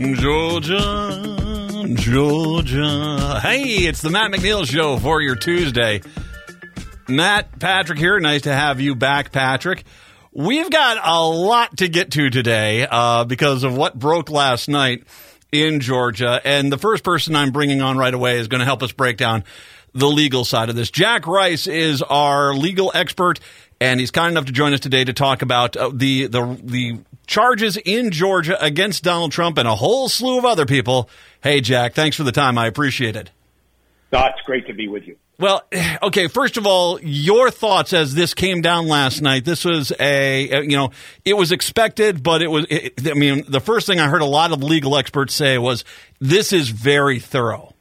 Georgia, Georgia. Hey, it's the Matt McNeil Show for your Tuesday. Matt, Patrick here. Nice to have you back, Patrick. We've got a lot to get to today uh, because of what broke last night in Georgia. And the first person I'm bringing on right away is going to help us break down the legal side of this. Jack Rice is our legal expert, and he's kind enough to join us today to talk about uh, the the the charges in Georgia against Donald Trump and a whole slew of other people. Hey, Jack, thanks for the time. I appreciate it. No, it's great to be with you. Well, okay. First of all, your thoughts as this came down last night. This was a, you know, it was expected, but it was. It, I mean, the first thing I heard a lot of legal experts say was, "This is very thorough."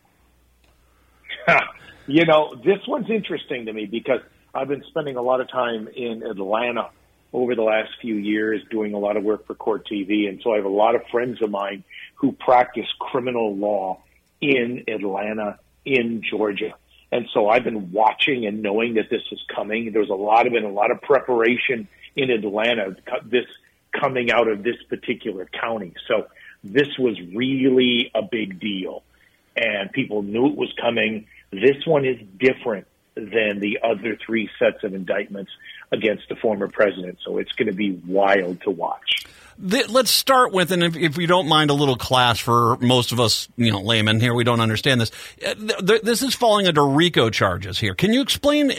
you know, this one's interesting to me because I've been spending a lot of time in Atlanta over the last few years doing a lot of work for Court TV. And so I have a lot of friends of mine who practice criminal law in Atlanta, in Georgia. And so I've been watching and knowing that this is coming. There's a lot of been a lot of preparation in Atlanta, this coming out of this particular county. So this was really a big deal and people knew it was coming. This one is different than the other three sets of indictments against the former president. So it's going to be wild to watch. Let's start with, and if, if you don't mind a little class for most of us, you know, laymen here, we don't understand this. Uh, this is falling under RICO charges here. Can you explain?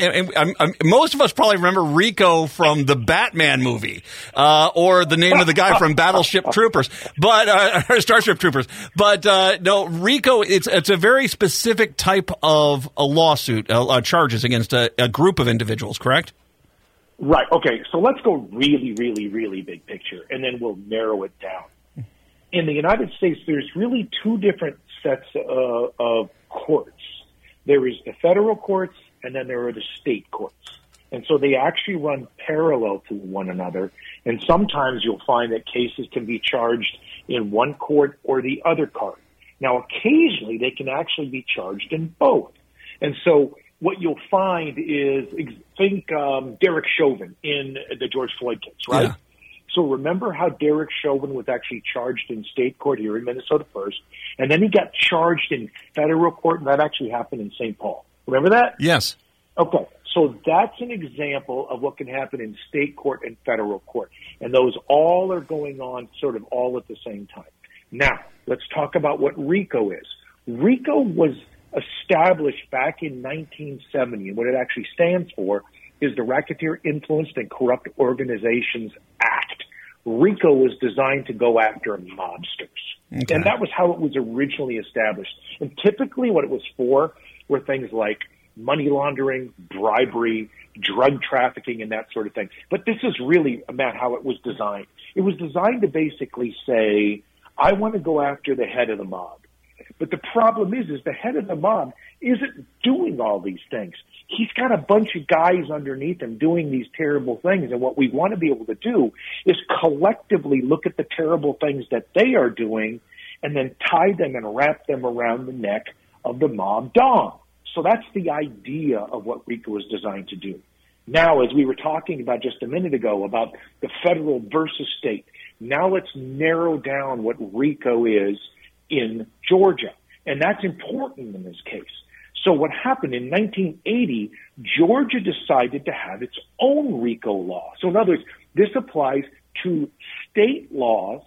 most of us probably remember RICO from the Batman movie, uh, or the name of the guy from Battleship Troopers, but uh, Starship Troopers. But uh, no, RICO. It's it's a very specific type of a lawsuit, uh, uh, charges against a, a group of individuals. Correct? Right. Okay. So let's go really, really, really big picture, and then we'll narrow it down. In the United States, there's really two different sets of courts. There is the federal courts, and then there are the state courts. And so they actually run parallel to one another. And sometimes you'll find that cases can be charged in one court or the other court. Now, occasionally they can actually be charged in both. And so what you'll find is think um, Derek Chauvin in the George Floyd case, right? Yeah. So remember how Derek Chauvin was actually charged in state court here in Minnesota first, and then he got charged in federal court, and that actually happened in St. Paul. Remember that? Yes. Okay. So that's an example of what can happen in state court and federal court. And those all are going on sort of all at the same time. Now, let's talk about what RICO is. RICO was established back in 1970, and what it actually stands for is the Racketeer Influenced and Corrupt Organizations Act. RICO was designed to go after mobsters. Okay. And that was how it was originally established. And typically what it was for were things like money laundering, bribery, drug trafficking, and that sort of thing. But this is really about how it was designed. It was designed to basically say, I want to go after the head of the mob. But the problem is, is the head of the mob isn't doing all these things. He's got a bunch of guys underneath him doing these terrible things. And what we want to be able to do is collectively look at the terrible things that they are doing and then tie them and wrap them around the neck of the mob don. So that's the idea of what RICO was designed to do. Now, as we were talking about just a minute ago about the federal versus state, now let's narrow down what RICO is in Georgia. And that's important in this case. So what happened in 1980, Georgia decided to have its own RICO law. So in other words, this applies to state laws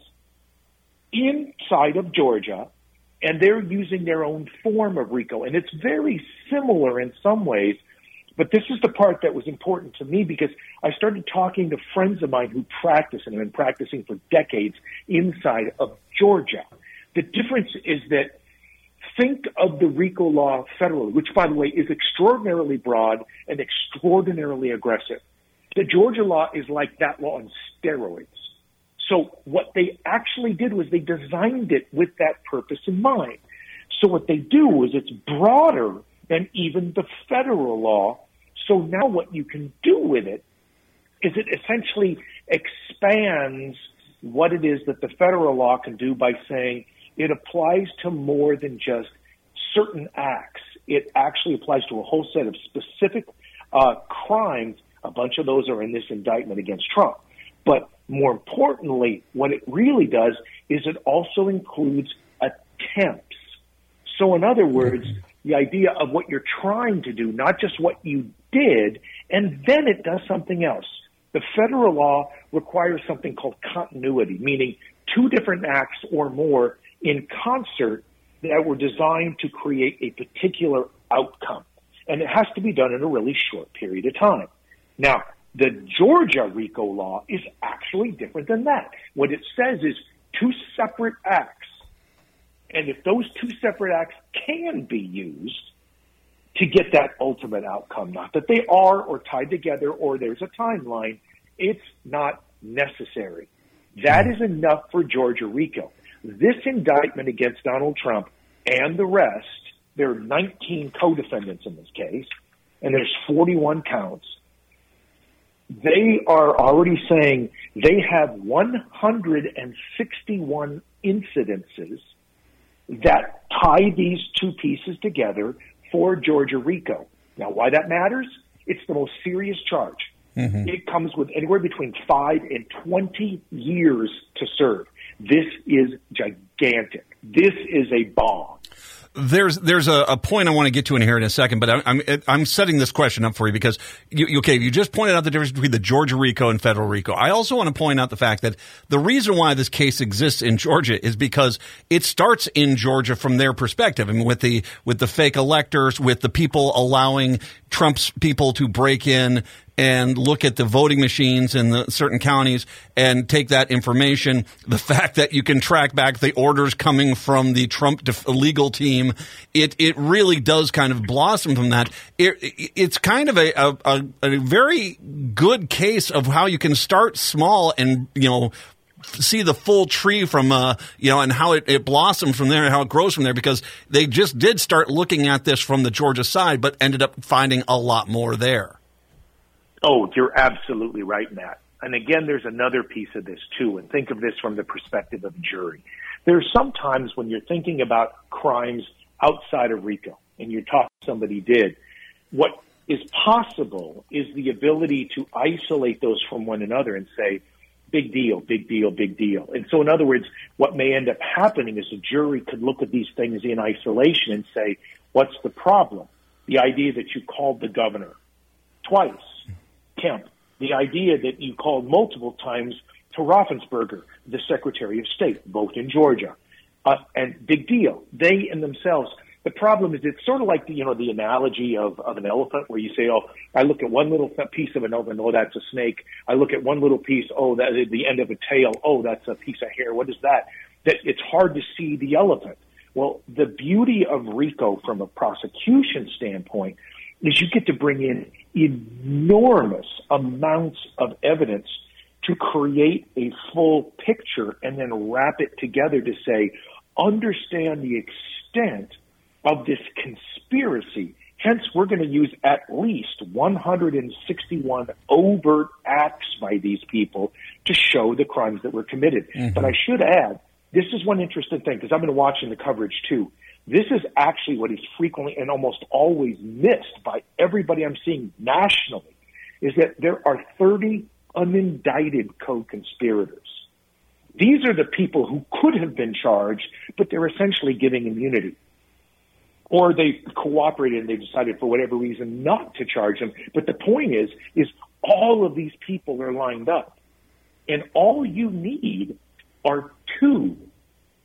inside of Georgia, and they're using their own form of RICO. And it's very similar in some ways, but this is the part that was important to me because I started talking to friends of mine who practice and have been practicing for decades inside of Georgia. The difference is that think of the RICO law federally, which by the way is extraordinarily broad and extraordinarily aggressive. The Georgia law is like that law on steroids. So what they actually did was they designed it with that purpose in mind. So what they do is it's broader than even the federal law. So now what you can do with it is it essentially expands what it is that the federal law can do by saying, it applies to more than just certain acts. It actually applies to a whole set of specific uh, crimes. A bunch of those are in this indictment against Trump. But More importantly, what it really does is it also includes attempts. So, in other words, the idea of what you're trying to do, not just what you did, and then it does something else. The federal law requires something called continuity, meaning two different acts or more in concert that were designed to create a particular outcome. And it has to be done in a really short period of time. Now, the Georgia RICO law is actually different than that. What it says is two separate acts. And if those two separate acts can be used to get that ultimate outcome, not that they are or tied together or there's a timeline, it's not necessary. That hmm. is enough for Georgia RICO. This indictment against Donald Trump and the rest, there are 19 co-defendants in this case, and there's 41 counts. They are already saying they have 161 incidences that tie these two pieces together for Georgia RICO. Now, why that matters? It's the most serious charge. Mm-hmm. It comes with anywhere between five and 20 years to serve. This is gigantic. This is a bomb. There's there's a, a, point I want to get to in here in a second, but I'm I'm, I'm setting this question up for you because you, okay, you just pointed out the difference between the Georgia RICO and federal RICO. I also want to point out the fact that the reason why this case exists in Georgia is because it starts in Georgia from their perspective. I mean, with the with the fake electors, with the people allowing Trump's people to break in and look at the voting machines in the certain counties and take that information. The fact that you can track back the orders coming from the Trump def- legal team, it it really does kind of blossom from that. It, it's kind of a, a, a very good case of how you can start small and you know see the full tree from uh you know and how it, it blossoms from there and how it grows from there because they just did start looking at this from the Georgia side but ended up finding a lot more there. Oh, you're absolutely right, Matt. And again, there's another piece of this too, and think of this from the perspective of a jury. are sometimes when you're thinking about crimes outside of RICO, and you're talking somebody did, what is possible is the ability to isolate those from one another and say, big deal, big deal, big deal. And so, in other words, what may end up happening is a jury could look at these things in isolation and say, what's the problem? The idea that you called the governor twice Kemp, the idea that you called multiple times to Raffensperger, the Secretary of State, both in Georgia. Uh, and big deal. They in themselves. The problem is it's sort of like the, you know, the analogy of, of an elephant where you say, oh, I look at one little piece of an elephant, oh, that's a snake. I look at one little piece, oh, that is the end of a tail, oh, that's a piece of hair. What is that? That it's hard to see the elephant. Well, the beauty of RICO from a prosecution standpoint is you get to bring in enormous amounts of evidence to create a full picture and then wrap it together to say, understand the extent of this conspiracy. Hence, we're going to use at least 161 overt acts by these people to show the crimes that were committed. Mm-hmm. But I should add, this is one interesting thing because I've been watching the coverage too. This is actually what is frequently and almost always missed by everybody I'm seeing nationally is that there are 30 unindicted co-conspirators. These are the people who could have been charged, but they're essentially giving immunity. Or they cooperated and they decided for whatever reason not to charge them. But the point is, is all of these people are lined up. And all you need are two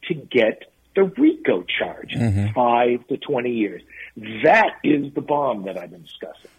to get the RICO charge, mm-hmm. five to 20 years. That is the bomb that I've been discussing.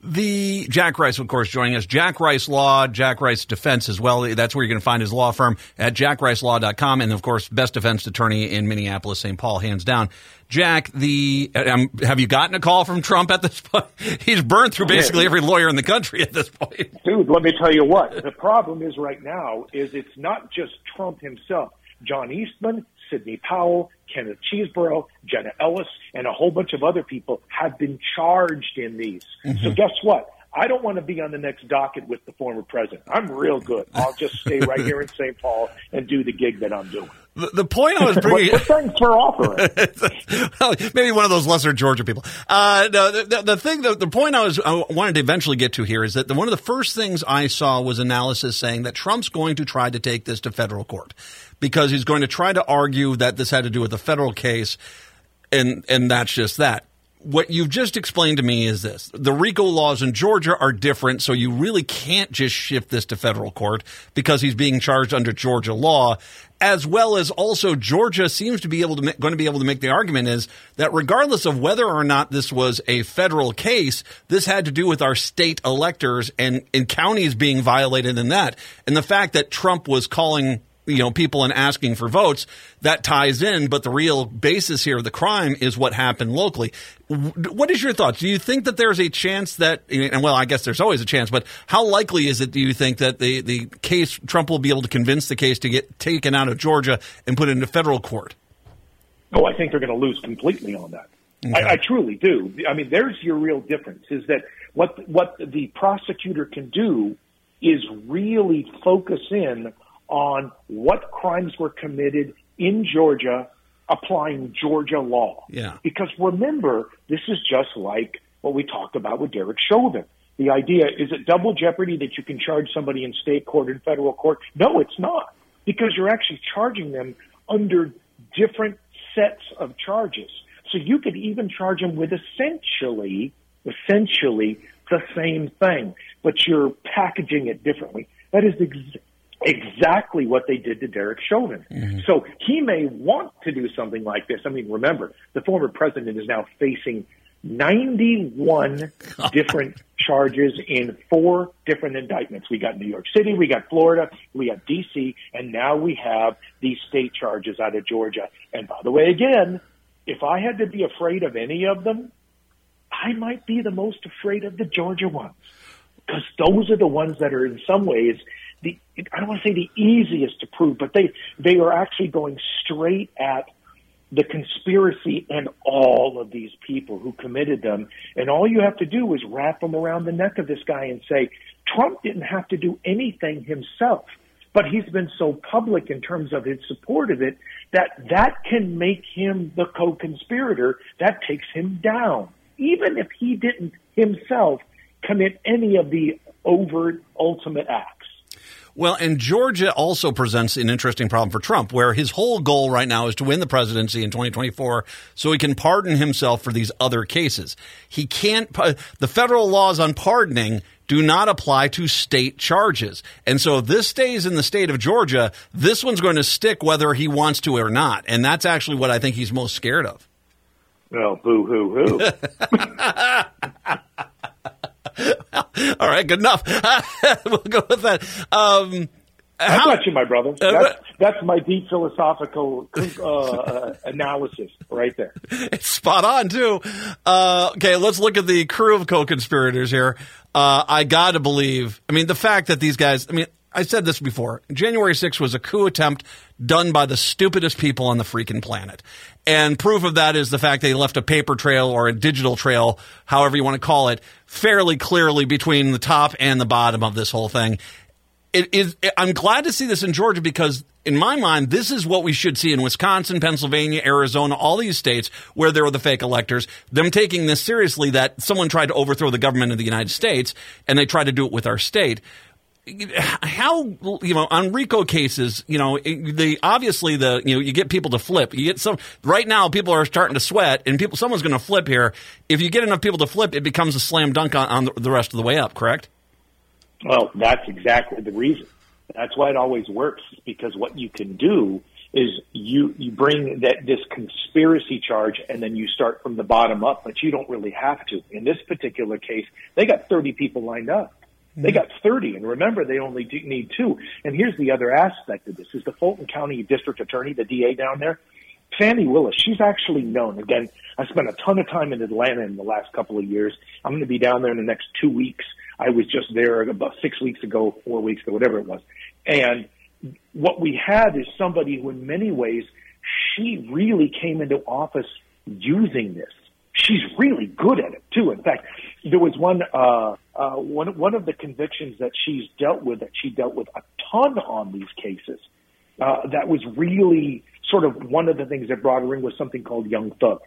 The Jack Rice, of course, joining us. Jack Rice Law, Jack Rice Defense as well. That's where you're going to find his law firm at jackricelaw.com. And of course, best defense attorney in Minneapolis, St. Paul, hands down. Jack, the um, have you gotten a call from Trump at this point? He's burned through basically every lawyer in the country at this point. Dude, let me tell you what. The problem is right now is it's not just Trump himself. John Eastman, Sidney Powell, Kenneth Chesebro, Jenna Ellis, and a whole bunch of other people have been charged in these. Mm-hmm. So guess what? I don't want to be on the next docket with the former president. I'm real good. I'll just stay right here in St. Paul and do the gig that I'm doing. The, the point I was bringing. what, thanks for offering. maybe one of those lesser Georgia people. Uh, no, the, the, the, thing, the, the point I was I wanted to eventually get to here is that the, one of the first things I saw was analysis saying that Trump's going to try to take this to federal court because he's going to try to argue that this had to do with a federal case, and and that's just that what you've just explained to me is this. The RICO laws in Georgia are different, so you really can't just shift this to federal court because he's being charged under Georgia law, as well as also Georgia seems to be able to ma- going to be able to make the argument is that regardless of whether or not this was a federal case, this had to do with our state electors and, and counties being violated in that, and the fact that Trump was calling you know people and asking for votes that ties in but the real basis here of the crime is what happened locally what is your thoughts? Do you think that there's a chance that and well i guess there's always a chance but how likely is it do you think that the the case trump will be able to convince the case to get taken out of georgia and put into federal court? Oh i think they're going to lose completely on that. Okay. I, I truly do. I mean there's your real difference is that what what the prosecutor can do is really focus in on what crimes were committed in Georgia applying Georgia law. Yeah. Because remember, this is just like what we talked about with Derek Chauvin. The idea is it double jeopardy that you can charge somebody in state court and federal court? No, it's not. Because you're actually charging them under different sets of charges. So you could even charge them with essentially, essentially the same thing, but you're packaging it differently. That is ex- exactly what they did to Derek Chauvin. Mm-hmm. So he may want to do something like this. I mean, remember, the former president is now facing 91 different charges in four different indictments. We got New York City, we got Florida, we got DC, and now we have these state charges out of Georgia. And by the way, again, if I had to be afraid of any of them, I might be the most afraid of the Georgia ones because those are the ones that are in some ways the I don't want to say the easiest to prove, but they they are actually going straight at the conspiracy and all of these people who committed them. And all you have to do is wrap them around the neck of this guy and say, Trump didn't have to do anything himself, but he's been so public in terms of his support of it that that can make him the co-conspirator. That takes him down. Even if he didn't himself commit any of the overt ultimate acts. Well, and Georgia also presents an interesting problem for Trump, where his whole goal right now is to win the presidency in 2024 so he can pardon himself for these other cases. He can't, uh, the federal laws on pardoning do not apply to state charges. And so if this stays in the state of Georgia, this one's going to stick whether he wants to or not. And that's actually what I think he's most scared of. Well, boo hoo hoo. All right, good enough. we'll go with that. Um, I got you, my brother. Uh, that's, that's my deep philosophical uh, uh, analysis right there. It's spot on too. Uh, okay, let's look at the crew of co-conspirators here. Uh, I got to believe. I mean, the fact that these guys. I mean, I said this before. January 6th was a coup attempt done by the stupidest people on the freaking planet. And proof of that is the fact they left a paper trail or a digital trail, however you want to call it, fairly clearly between the top and the bottom of this whole thing. It is, I'm glad to see this in Georgia because in my mind, this is what we should see in Wisconsin, Pennsylvania, Arizona, all these states where there were the fake electors, them taking this seriously that someone tried to overthrow the government of the United States and they tried to do it with our state how you know on RICO cases, you know, the obviously the you know you get people to flip. You get some right now people are starting to sweat, and people someone's going to flip here. If you get enough people to flip, it becomes a slam dunk on, on the rest of the way up. Correct? Well, that's exactly the reason. That's why it always works because what you can do is you you bring that this conspiracy charge and then you start from the bottom up, but you don't really have to. In this particular case, they got 30 people lined up. They mm-hmm. got 30, and remember, they only need two. And here's the other aspect of this: is the Fulton County District Attorney, the DA down there, Fani Willis. She's actually known. Again, I spent a ton of time in Atlanta in the last couple of years. I'm going to be down there in the next two weeks. I was just there about six weeks ago, four weeks ago, whatever it was. And what we had is somebody who, in many ways, she really came into office using this. She's really good at it too. In fact, there was one uh, uh, one one of the convictions that she's dealt with that she dealt with a ton on these cases. Uh, that was really sort of one of the things that brought her in was something called Young Thug,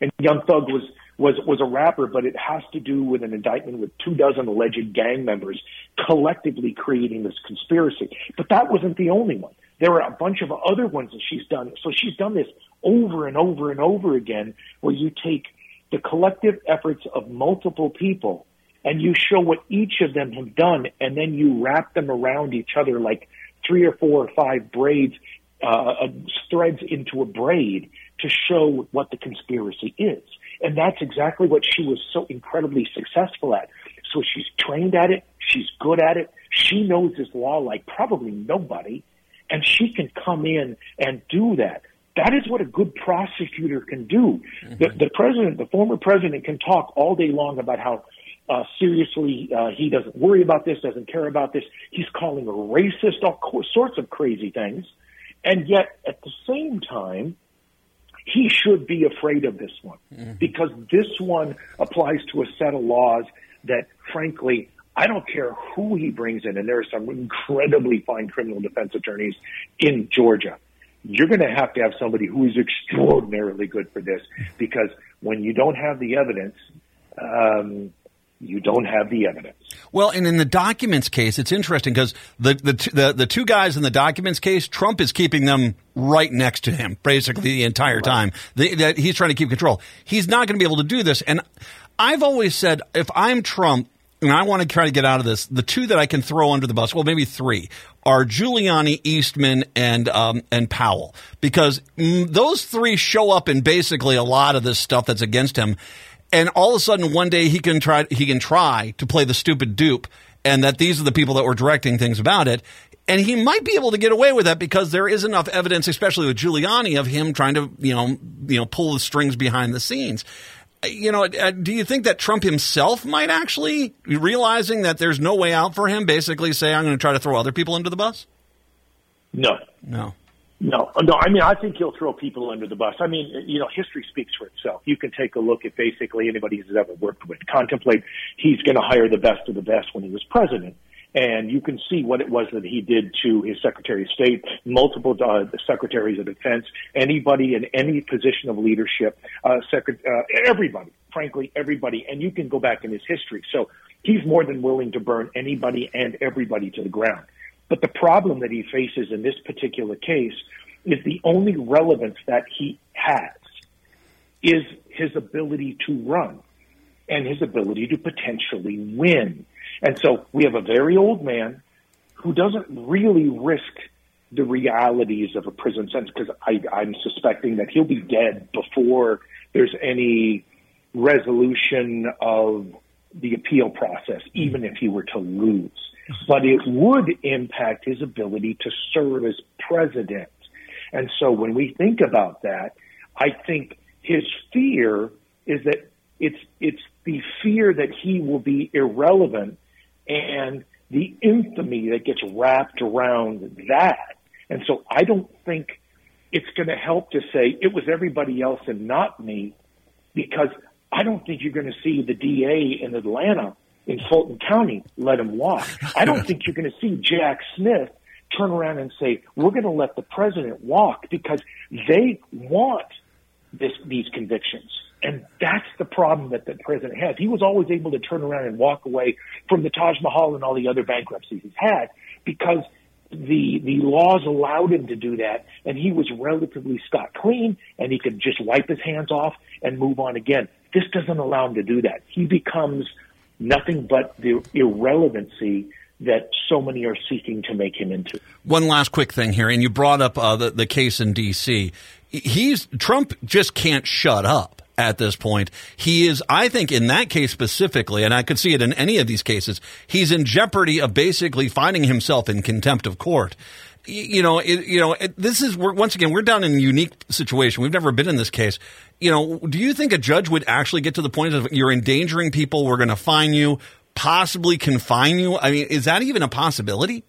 and Young Thug was was was a rapper, but it has to do with an indictment with two dozen alleged gang members collectively creating this conspiracy. But that wasn't the only one. There were a bunch of other ones that she's done. So she's done this over and over and over again, where you take the collective efforts of multiple people and you show what each of them have done, and then you wrap them around each other like three or four or five braids, uh, uh threads into a braid to show what the conspiracy is. And that's exactly what she was so incredibly successful at. So she's trained at it. She's good at it. She knows this law like probably nobody. And she can come in and do that. That is what a good prosecutor can do. Mm-hmm. The, the president, the former president, can talk all day long about how uh, seriously uh, he doesn't worry about this, doesn't care about this. He's calling a racist, all sorts of crazy things. And yet, at the same time, he should be afraid of this one mm-hmm. because this one applies to a set of laws that, frankly, I don't care who he brings in, and there are some incredibly fine criminal defense attorneys in Georgia. You're going to have to have somebody who is extraordinarily good for this because when you don't have the evidence, um, you don't have the evidence. Well, and in the documents case, it's interesting because the, the, the the two guys in the documents case, Trump is keeping them right next to him basically the entire right. time. The, that he's trying to keep control. He's not going to be able to do this. And I've always said, if I'm Trump and I want to try to get out of this, the two that I can throw under the bus, well, maybe three, are Giuliani, Eastman, and um, and Powell, because mm, those three show up in basically a lot of this stuff that's against him and all of a sudden one day he can try he can try to play the stupid dupe and that these are the people that were directing things about it and he might be able to get away with that because there is enough evidence especially with Giuliani of him trying to you know you know pull the strings behind the scenes you know uh, do you think that Trump himself might actually realizing that there's no way out for him basically say I'm going to try to throw other people into the bus no no no, no. I mean, I think he'll throw people under the bus. I mean, you know, history speaks for itself. You can take a look at basically anybody he's ever worked with. Contemplate he's going to hire the best of the best when he was president, and you can see what it was that he did to his Secretary of State, multiple uh, secretaries of defense, anybody in any position of leadership, uh, secret, uh, everybody. Frankly, everybody. And you can go back in his history. So he's more than willing to burn anybody and everybody to the ground. But the problem that he faces in this particular case is the only relevance that he has is his ability to run and his ability to potentially win. And so we have a very old man who doesn't really risk the realities of a prison sentence because I'm suspecting that he'll be dead before there's any resolution of the appeal process, even if he were to lose but it would impact his ability to serve as president. And so when we think about that, I think his fear is that it's it's the fear that he will be irrelevant and the infamy that gets wrapped around that. And so I don't think it's going to help to say it was everybody else and not me because I don't think you're going to see the DA in Atlanta in Fulton County let him walk. I don't think you're going to see Jack Smith turn around and say, we're going to let the president walk because they want this, these convictions. And that's the problem that the president has. He was always able to turn around and walk away from the Taj Mahal and all the other bankruptcies he's had because the the laws allowed him to do that, and he was relatively scot clean, and he could just wipe his hands off and move on again. This doesn't allow him to do that. He becomes nothing but the irrelevancy that so many are seeking to make him into. One last quick thing here, and you brought up uh, the, the case in D.C. He's Trump just can't shut up at this point. He is, I think, in that case specifically, and I could see it in any of these cases, he's in jeopardy of basically finding himself in contempt of court you know, it, you know, it, this is we're, once again we're down in a unique situation. We've never been in this case. You know, do you think a judge would actually get to the point of you're endangering people, we're going to fine you, possibly confine you? I mean, is that even a possibility?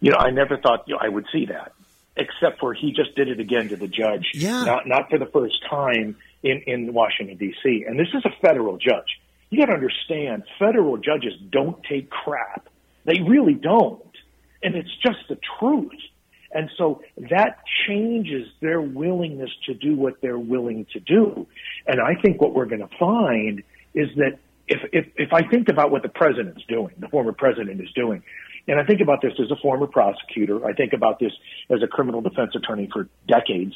You know, I never thought you know, I would see that, except for he just did it again to the judge. Yeah. Not not for the first time. In, in Washington, D.C., and this is a federal judge. You got to understand, federal judges don't take crap. They really don't. And it's just the truth. And so that changes their willingness to do what they're willing to do. And I think what we're going to find is that if, if, if I think about what the president's doing, the former president is doing, and I think about this as a former prosecutor, I think about this as a criminal defense attorney for decades,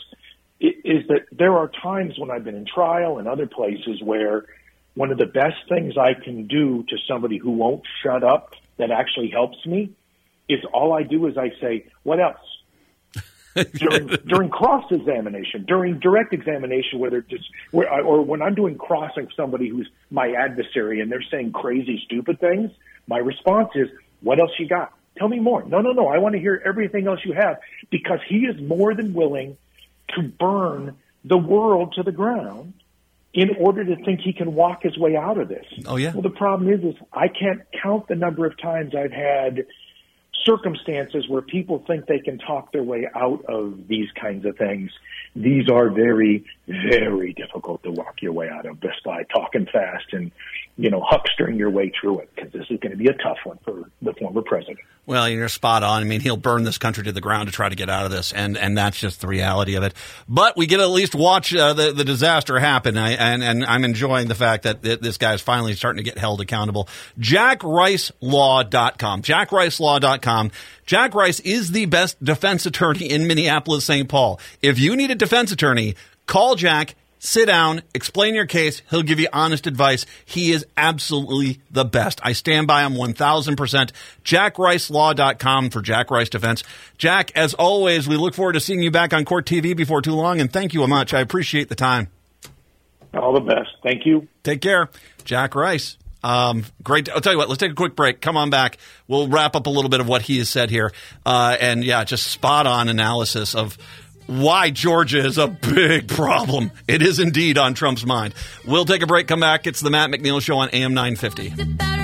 is that there are times when I've been in trial and other places where one of the best things I can do to somebody who won't shut up that actually helps me is all I do is I say, what else? during, during cross examination, during direct examination, whether just where, I, or when I'm doing crossing somebody who's my adversary and they're saying crazy, stupid things, my response is, "What else you got? Tell me more." No, no, no. I want to hear everything else you have because he is more than willing to burn the world to the ground in order to think he can walk his way out of this. Oh yeah. Well, the problem is, is I can't count the number of times I've had circumstances where people think they can talk their way out of these kinds of things. These are very, very difficult to walk your way out of just by talking fast and, you know, huckstering your way through it because this is going to be a tough one for the former president. Well, you're spot on. I mean, he'll burn this country to the ground to try to get out of this, and, and that's just the reality of it. But we get to at least watch uh, the the disaster happen, I, and and I'm enjoying the fact that this guy is finally starting to get held accountable. JackRiceLaw.com. JackRiceLaw.com. Jack Rice is the best defense attorney in Minneapolis, St. Paul. If you need a defense attorney, call Jack sit down, explain your case. He'll give you honest advice. He is absolutely the best. I stand by him 1000%. JackRiceLaw.com for Jack Rice Defense. Jack, as always, we look forward to seeing you back on Court TV before too long, and thank you a much. I appreciate the time. All the best. Thank you. Take care. Jack Rice. Um, great. I'll tell you what, let's take a quick break. Come on back. We'll wrap up a little bit of what he has said here. Uh, and yeah, just spot on analysis of why Georgia is a big problem. It is indeed on Trump's mind. We'll take a break, come back. It's the Matt McNeil Show on AM 950.